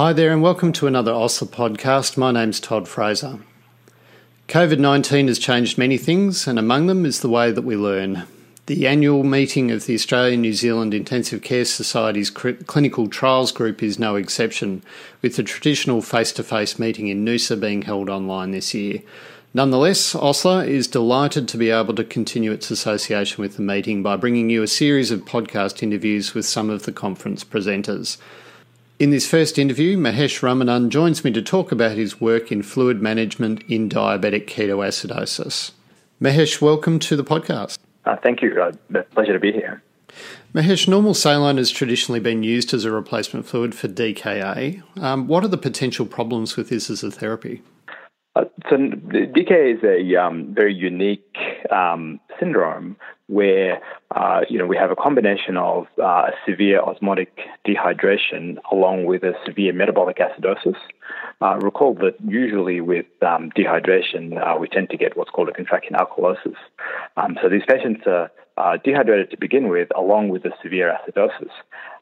Hi there, and welcome to another Osler podcast. My name's Todd Fraser. COVID 19 has changed many things, and among them is the way that we learn. The annual meeting of the Australian New Zealand Intensive Care Society's Clinical Trials Group is no exception, with the traditional face to face meeting in Noosa being held online this year. Nonetheless, Osler is delighted to be able to continue its association with the meeting by bringing you a series of podcast interviews with some of the conference presenters. In this first interview, Mahesh Ramanan joins me to talk about his work in fluid management in diabetic ketoacidosis. Mahesh, welcome to the podcast. Uh, thank you. Uh, pleasure to be here. Mahesh, normal saline has traditionally been used as a replacement fluid for DKA. Um, what are the potential problems with this as a therapy? Uh, so, DKA is a um, very unique um, syndrome where uh, you know we have a combination of uh, severe osmotic dehydration along with a severe metabolic acidosis. Uh, recall that usually with um, dehydration uh, we tend to get what's called a contracting alkalosis. Um, so these patients are dehydrated to begin with, along with a severe acidosis.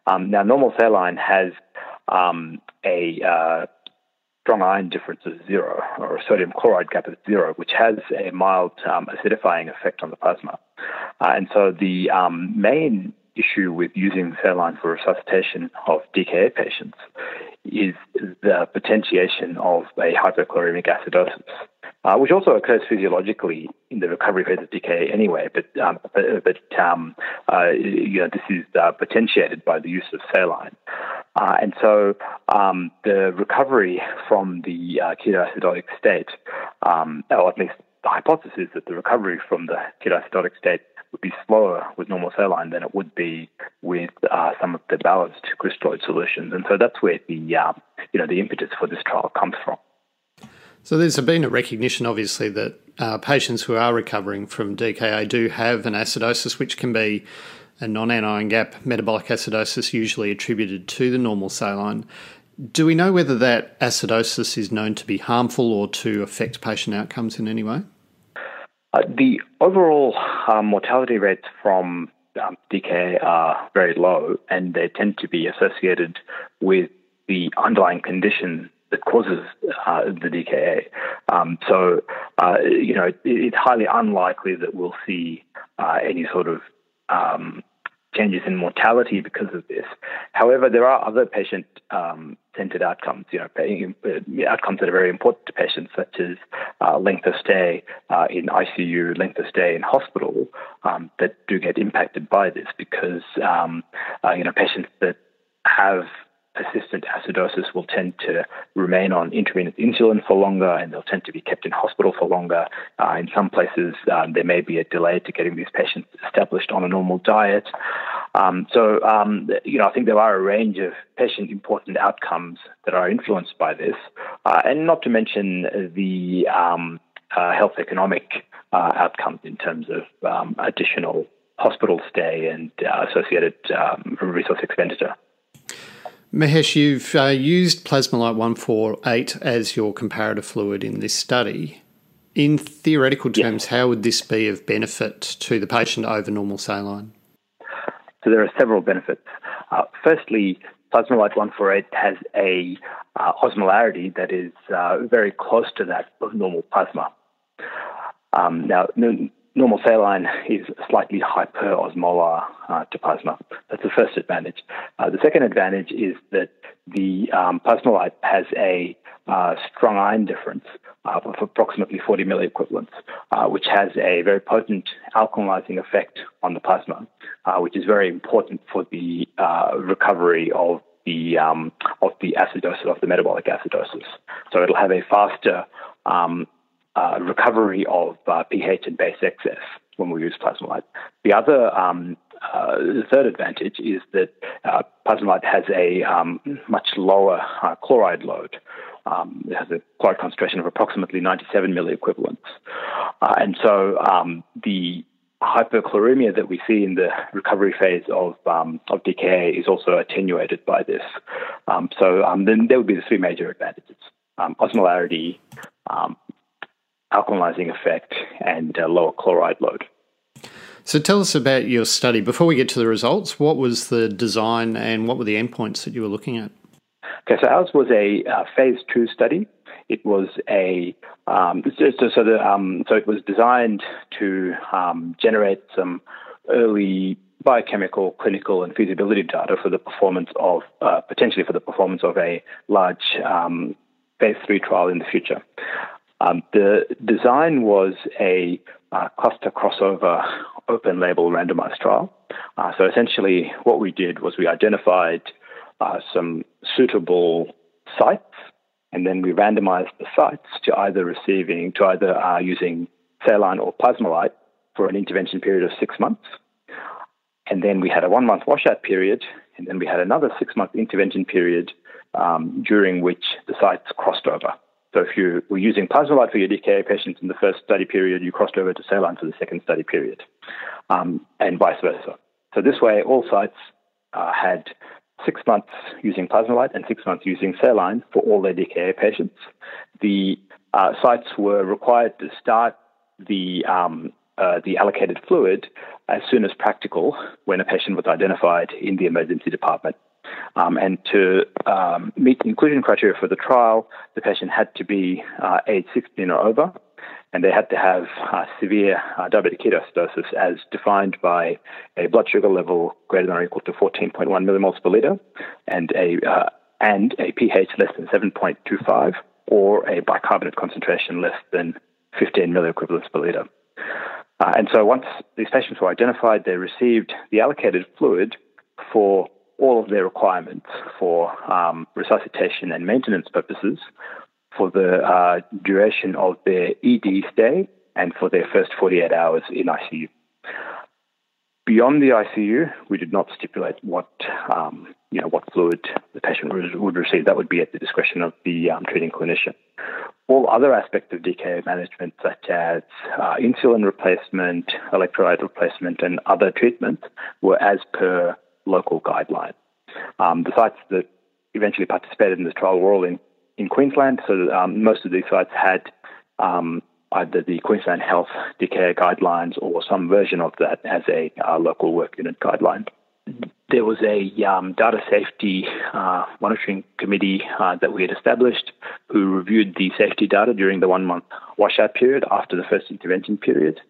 Um, now, normal saline has um, a uh, strong ion difference of zero, or a sodium chloride gap of zero, which has a mild um, acidifying effect on the plasma. Uh, and so the um, main issue with using saline for resuscitation of DKA patients is the potentiation of a hypochloremic acidosis, uh, which also occurs physiologically in the recovery phase of DKA anyway. But um, but, but um, uh, you know this is uh, potentiated by the use of saline. Uh, and so um, the recovery from the uh, ketoacidotic state, um, or at least the hypothesis is that the recovery from the ketoacidotic state would be slower with normal saline than it would be with uh, some of the balanced crystalloid solutions. And so that's where the, uh, you know, the impetus for this trial comes from. So there's been a recognition, obviously, that uh, patients who are recovering from DKA do have an acidosis, which can be a non-anion gap metabolic acidosis usually attributed to the normal saline. Do we know whether that acidosis is known to be harmful or to affect patient outcomes in any way? Uh, the overall uh, mortality rates from um, DKA are very low, and they tend to be associated with the underlying condition that causes uh, the DKA. Um, so, uh, you know, it, it's highly unlikely that we'll see uh, any sort of um, changes in mortality because of this. However, there are other patient um, outcomes, you know, uh, outcomes that are very important to patients, such as uh, length of stay uh, in ICU, length of stay in hospital, um, that do get impacted by this because, um, uh, you know, patients that have persistent acidosis will tend to remain on intravenous insulin for longer and they'll tend to be kept in hospital for longer. Uh, in some places, um, there may be a delay to getting these patients established on a normal diet. Um, so, um, you know, I think there are a range of patient important outcomes that are influenced by this, uh, and not to mention the um, uh, health economic uh, outcomes in terms of um, additional hospital stay and uh, associated um, resource expenditure. Mahesh, you've uh, used Plasma-Lyte 148 as your comparator fluid in this study. In theoretical terms, how would this be of benefit to the patient over normal saline? So there are several benefits. Uh, firstly, Plasma-Lyte 148 has a uh, osmolarity that is uh, very close to that of normal plasma. Um, now, normal saline is slightly hyperosmolar uh, to plasma. That's the first advantage. Uh, the second advantage is that the um, Plasma-Lyte has a uh, strong ion difference uh, of approximately 40 milliequivalents, uh, which has a very potent alkalizing effect on the plasma, uh, which is very important for the recovery of the um, of the acidosis of the metabolic acidosis. So it'll have a faster um, uh, recovery of uh, pH and base excess when we use Plasma-Lyte. The other, um, uh, the third advantage is that uh, Plasma-Lyte has a um, much lower uh, chloride load. Um, it has a chloride concentration of approximately 97 milliequivalents. Uh, and so um, the hyperchloremia that we see in the recovery phase of um, of DKA is also attenuated by this. Um, so um, then there would be the three major advantages: osmolarity, alkalizing effect, and uh, lower chloride load. So tell us about your study. Before we get to the results, what was the design and what were the endpoints that you were looking at? Okay, so ours was a uh, phase two study. It was a um, so, so, the, um, so it was designed to um, generate some early biochemical, clinical, and feasibility data for the performance of uh, potentially for the performance of a large um, phase three trial in the future. Um, the design was a uh, cluster crossover open label randomized trial. Uh, so essentially, what we did was we identified uh, some suitable sites, and then we randomized the sites to either receiving to either uh, using saline or plasma for an intervention period of six months. And then we had a one month washout period, and then we had another six month intervention period um, during which the sites crossed over. So if you were using Plasma-Lyte for your DKA patients in the first study period, you crossed over to saline for the second study period, um, and vice versa. So this way, all sites uh, had six months using Plasma-Lyte and six months using saline for all their DKA patients. The uh, sites were required to start the um, uh, the allocated fluid as soon as practical when a patient was identified in the emergency department. Um, and to um, meet inclusion criteria for the trial, the patient had to be uh, age 16 or over, and they had to have uh, severe uh, diabetic ketoacidosis as defined by a blood sugar level greater than or equal to 14.1 millimoles per liter, and a uh, and a pH less than 7.25, or a bicarbonate concentration less than 15 milliequivalents per liter. Uh, and so once these patients were identified, they received the allocated fluid for all of their requirements for um, resuscitation and maintenance purposes for the uh, duration of their ED stay and for their first 48 hours in ICU. Beyond the ICU, we did not stipulate what um, you know what fluid the patient would, receive. That would be at the discretion of the um, treating clinician. All other aspects of DKA management, such as uh, insulin replacement, electrolyte replacement, and other treatments, were as per local guidelines. Um, the sites that eventually participated in this trial were all in, in Queensland, so um, most of these sites had um, either the Queensland Health DKA guidelines or some version of that as a uh, local work unit guideline. There was a um, data safety uh, monitoring committee uh, that we had established who reviewed the safety data during the one month washout period after the first intervention period.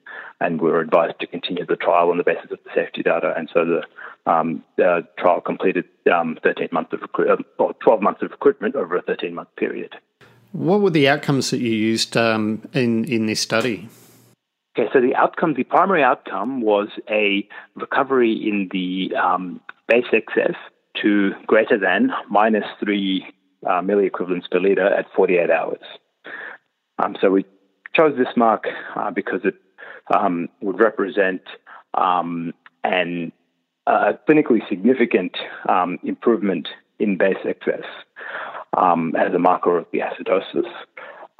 And we were advised to continue the trial on the basis of the safety data. And so the, um, the trial completed um, 13 months of uh, or 12 months of recruitment over a 13 month period. What were the outcomes that you used um, in, in this study? Okay, so the outcome, the primary outcome was a recovery in the um, base excess to greater than minus three uh, milliequivalents per liter at 48 hours. Um, so we chose this mark uh, because it um, would represent um, an uh, clinically significant um, improvement in base excess um, as a marker of the acidosis.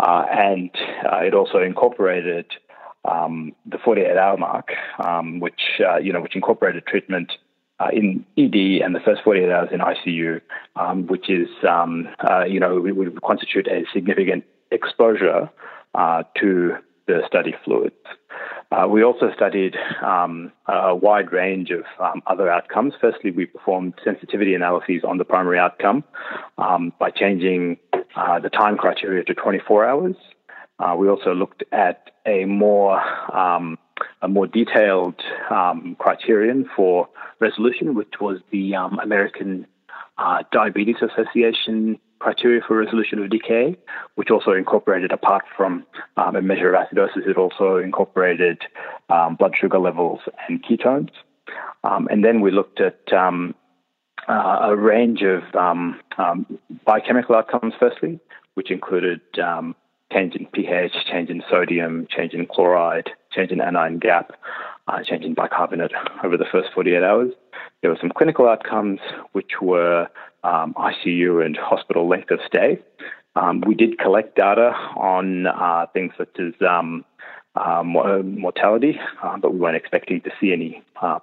Uh, and uh, it also incorporated um, the 48-hour mark, um, which uh, you know, which incorporated treatment uh, in ED and the first 48 hours in ICU, um, which is um, uh, you know would constitute a significant exposure uh, to the study fluids. Uh, we also studied um, a wide range of um, other outcomes. Firstly, we performed sensitivity analyses on the primary outcome um, by changing uh, the time criteria to 24 hours. Uh, we also looked at a more um, a more detailed um, criterion for resolution, which was the um, American uh, Diabetes Association criteria for resolution of DKA, which also incorporated, apart from um, a measure of acidosis, it also incorporated um, blood sugar levels and ketones. Um, and then we looked at um, uh, a range of um, um, biochemical outcomes, firstly, which included change in pH, change in sodium, change in chloride, change in anion gap, uh, change in bicarbonate over the first 48 hours. There were some clinical outcomes, which were um, ICU and hospital length of stay. Um, we did collect data on uh, things such as um, uh, mortality, uh, but we weren't expecting to see any uh,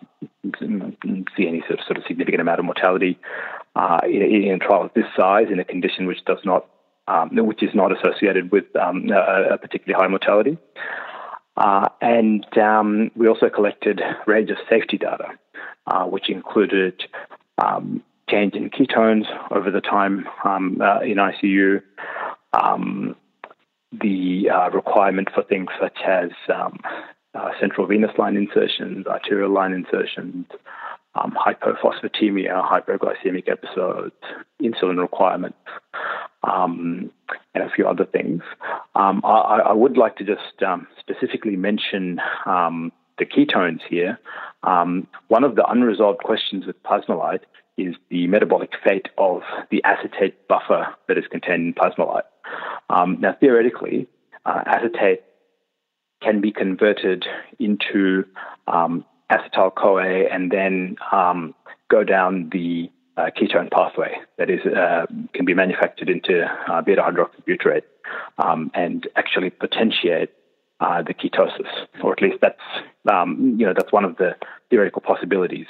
see any sort of, sort of significant amount of mortality uh, in, in, a trial of this size in a condition which does not um, which is not associated with um, a, a, particularly high mortality. Uh, and um, we also collected range of safety data, uh, which included um, change in ketones over the time um, uh, in ICU, um, the uh, requirement for things such as uh, central venous line insertions, arterial line insertions, um, hypophosphatemia, hypoglycemic episodes, insulin requirements, um, and a few other things. Um, I, I, would like to just um, specifically mention um, the ketones here. Um, one of the unresolved questions with Plasma-Lyte is the metabolic fate of the acetate buffer that is contained in Plasma-Lyte. now, theoretically, uh, acetate can be converted into um, acetyl CoA and then um, go down the uh, ketone pathway that is uh, can be manufactured into uh, beta hydroxybutyrate um, and actually potentiate uh, the ketosis, or at least that's um, you know that's one of the theoretical possibilities.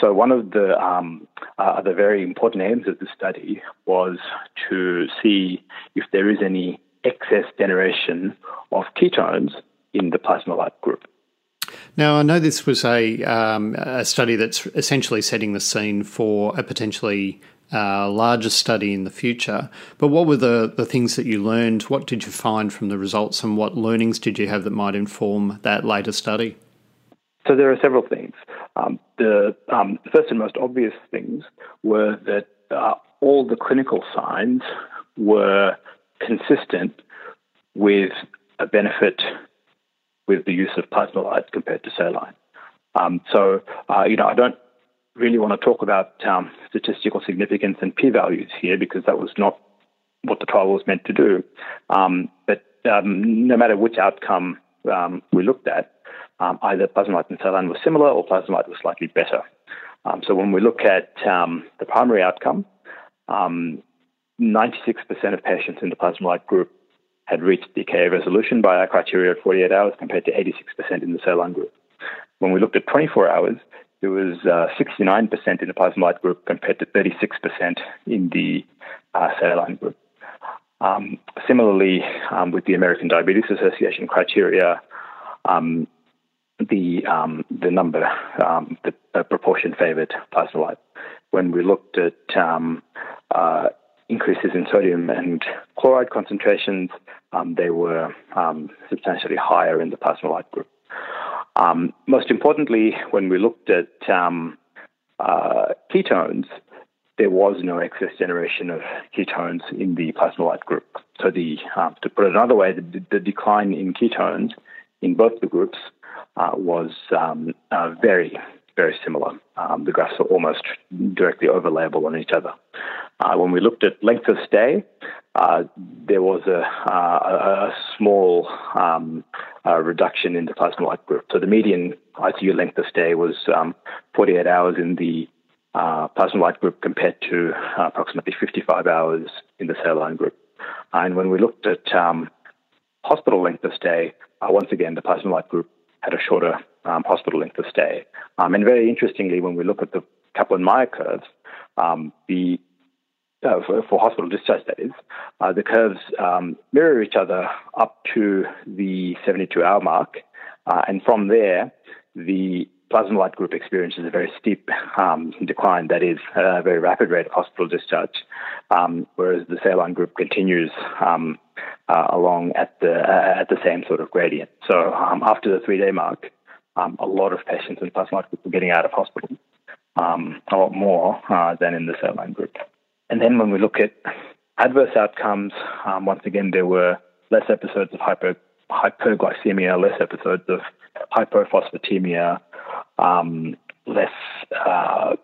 So one of the um, uh, the very important aims of the study was to see if there is any excess generation of ketones in the Plasma-Lyte group. Now, I know this was a, um, a study that's essentially setting the scene for a potentially uh, larger study in the future. But what were the, the things that you learned? What did you find from the results, and what learnings did you have that might inform that later study? So, there are several things. Um, the um, first and most obvious things were that uh, all the clinical signs were consistent with a benefit with the use of Plasma-Lyte compared to saline. Um, so, uh, you know, I don't really want to talk about um, statistical significance and p-values here because that was not what the trial was meant to do. Um, but um, no matter which outcome um, we looked at, um, either Plasma-Lyte and saline was similar or Plasma-Lyte was slightly better. so when we look at the primary outcome, 96% of patients in the Plasma-Lyte group had reached DKA resolution by our criteria at 48 hours compared to 86% in the saline group. When we looked at 24 hours, it was uh, 69% in the Plasma-Lyte group compared to 36% in the uh, saline group. Um, similarly, um, with the American Diabetes Association criteria, um, the um, the number, um, the, proportion favored Plasma-Lyte. When we looked at um, uh, increases in sodium and chloride concentrations, um, they were um, substantially higher in the Plasma-Lyte group. Um, most importantly, when we looked at um, uh, ketones, there was no excess generation of ketones in the Plasma-Lyte group. So, the, uh, to put it another way, the, the, decline in ketones in both the groups uh, was um, uh, very, very similar. Um, the graphs are almost directly overlayable on each other. Uh, when we looked at length of stay, uh, there was a, uh, a small um, reduction in the Plasma-Lyte group. So the median ICU length of stay was um, 48 hours in the uh, Plasma-Lyte group compared to uh, approximately 55 hours in the saline group. And when we looked at um, hospital length of stay, uh, once again, the Plasma-Lyte group had a shorter um, hospital length of stay. Um, and very interestingly, when we look at the Kaplan-Meier curves, um, the uh, for, for, hospital discharge, that is, uh, the curves um, mirror each other up to the 72 hour mark. Uh, and from there, the Plasma-Lyte group experiences a very steep um, decline, that is, a very rapid rate of hospital discharge, um, whereas the saline group continues um, uh, along at the, uh, at the same sort of gradient. So um, after the three day mark, um, a lot of patients in Plasma-Lyte group were getting out of hospital, um, a lot more uh, than in the saline group. And then when we look at adverse outcomes, um, once again, there were less episodes of hypo, hypoglycemia, less episodes of hypophosphatemia, um, less uh,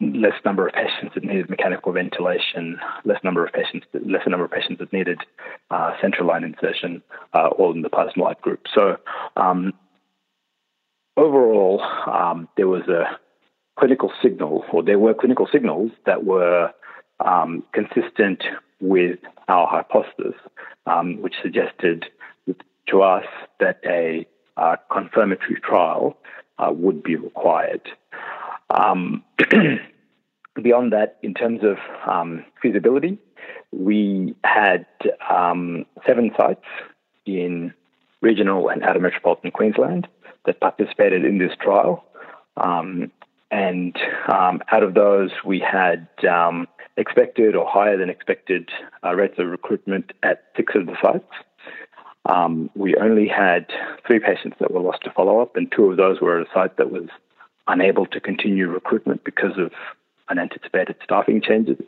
less number of patients that needed mechanical ventilation, less number of patients, less number of patients that needed uh, central line insertion, uh, all in the Plasma-Lyte group. So um, overall, um, there was a clinical signal, or there were clinical signals that were um, consistent with our hypothesis, um, which suggested to us that a uh, confirmatory trial uh, would be required. Um, beyond that, in terms of um, feasibility, we had um, seven sites in regional and outer metropolitan Queensland that participated in this trial. Um, and um, out of those, we had um, expected or higher than expected uh, rates of recruitment at six of the sites. Um, we only had three patients that were lost to follow up, and two of those were at a site that was unable to continue recruitment because of unanticipated staffing changes.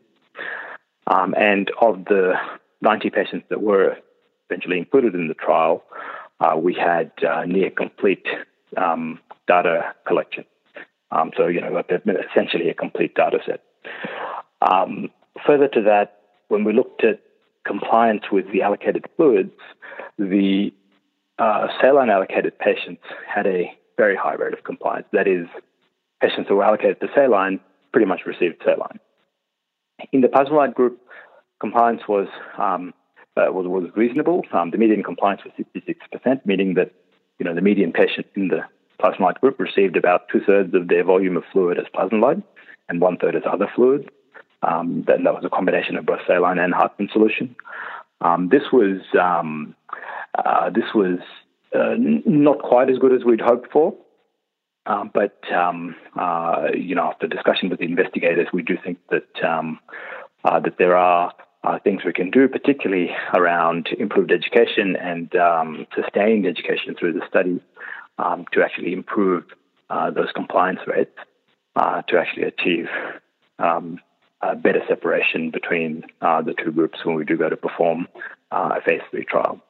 Um, and of the 90 patients that were eventually included in the trial, uh, we had uh, near complete um, data collection. Um, so, you know, essentially a complete data set. Um, further to that, when we looked at compliance with the allocated fluids, the uh, saline allocated patients had a very high rate of compliance. That is, patients who were allocated to saline pretty much received saline. In the Plasma-Lyte group, compliance was um, uh, was, was reasonable. Um, the median compliance was 66%, meaning that you know the median patient in the Plasma-Lyte group received about two thirds of their volume of fluid as Plasma-Lyte and one third as other fluids. Um, then that was a combination of both saline and Hartmann solution. Um, this was um, uh, this was uh, not quite as good as we'd hoped for. Um, but um, uh, you know, after discussion with the investigators, we do think that um, uh, that there are uh, things we can do, particularly around improved education and um, sustained education through the study, um, to actually improve uh, those compliance rates, uh, to actually achieve um, better separation between the two groups when we do go to perform a phase three trial.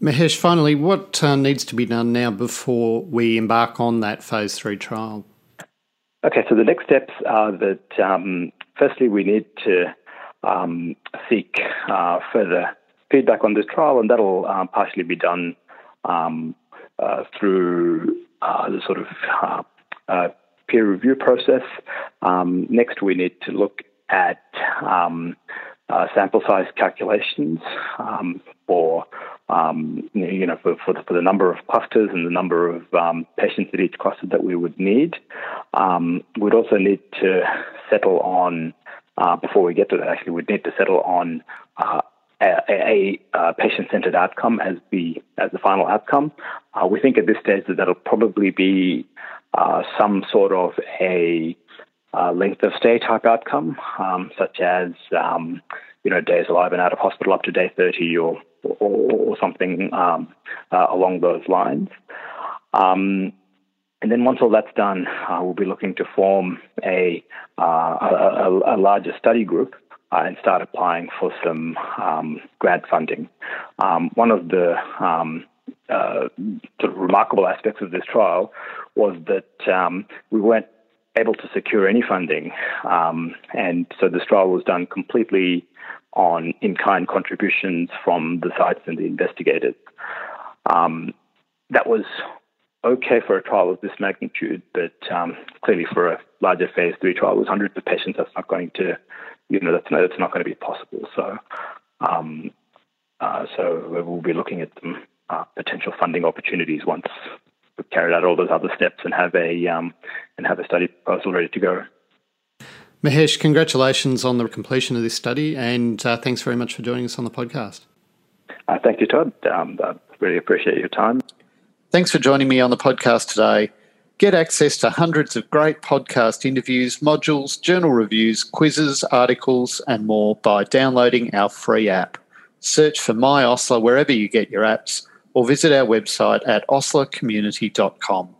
Mahesh, finally, what uh, needs to be done now before we embark on that phase three trial? Okay, so the next steps are that um, firstly, we need to um, seek uh, further feedback on this trial, and that'll uh, partially be done um, uh, through uh, the sort of uh, uh, peer review process. Um, next, we need to look at um, sample size calculations um, for um, you know, for, for the, for, the, number of clusters and the number of patients at each cluster that we would need. We'd also need to settle on, uh, before we get to that, actually, we'd need to settle on uh, a, a, a patient-centered outcome as the as the final outcome. Uh, we think at this stage that that'll probably be uh, some sort of a uh, length of stay type outcome, um, such as um, you know days alive and out of hospital up to day 30 or or, or something um, uh, along those lines. Um, and then once all that's done, uh, we'll be looking to form a, uh, a, a, larger study group uh, and start applying for some um, grant funding. Um, one of the um, uh, sort of remarkable aspects of this trial was that um, we weren't able to secure any funding, um, and so this trial was done completely on in-kind contributions from the sites and the investigators. Um, that was okay for a trial of this magnitude, but um, clearly for a larger phase three trial with hundreds of patients, that's not going to, you know, that's not, that's not going to be possible. So, um, uh, so we'll be looking at some uh, potential funding opportunities once we've carried out all those other steps and have a um, and have a study proposal ready to go. Mahesh, congratulations on the completion of this study, and uh, thanks very much for joining us on the podcast. Uh, thank you, Todd. Um, I really appreciate your time. Thanks for joining me on the podcast today. Get access to hundreds of great podcast interviews, modules, journal reviews, quizzes, articles, and more by downloading our free app. Search for My Osler wherever you get your apps or visit our website at oslercommunity.com.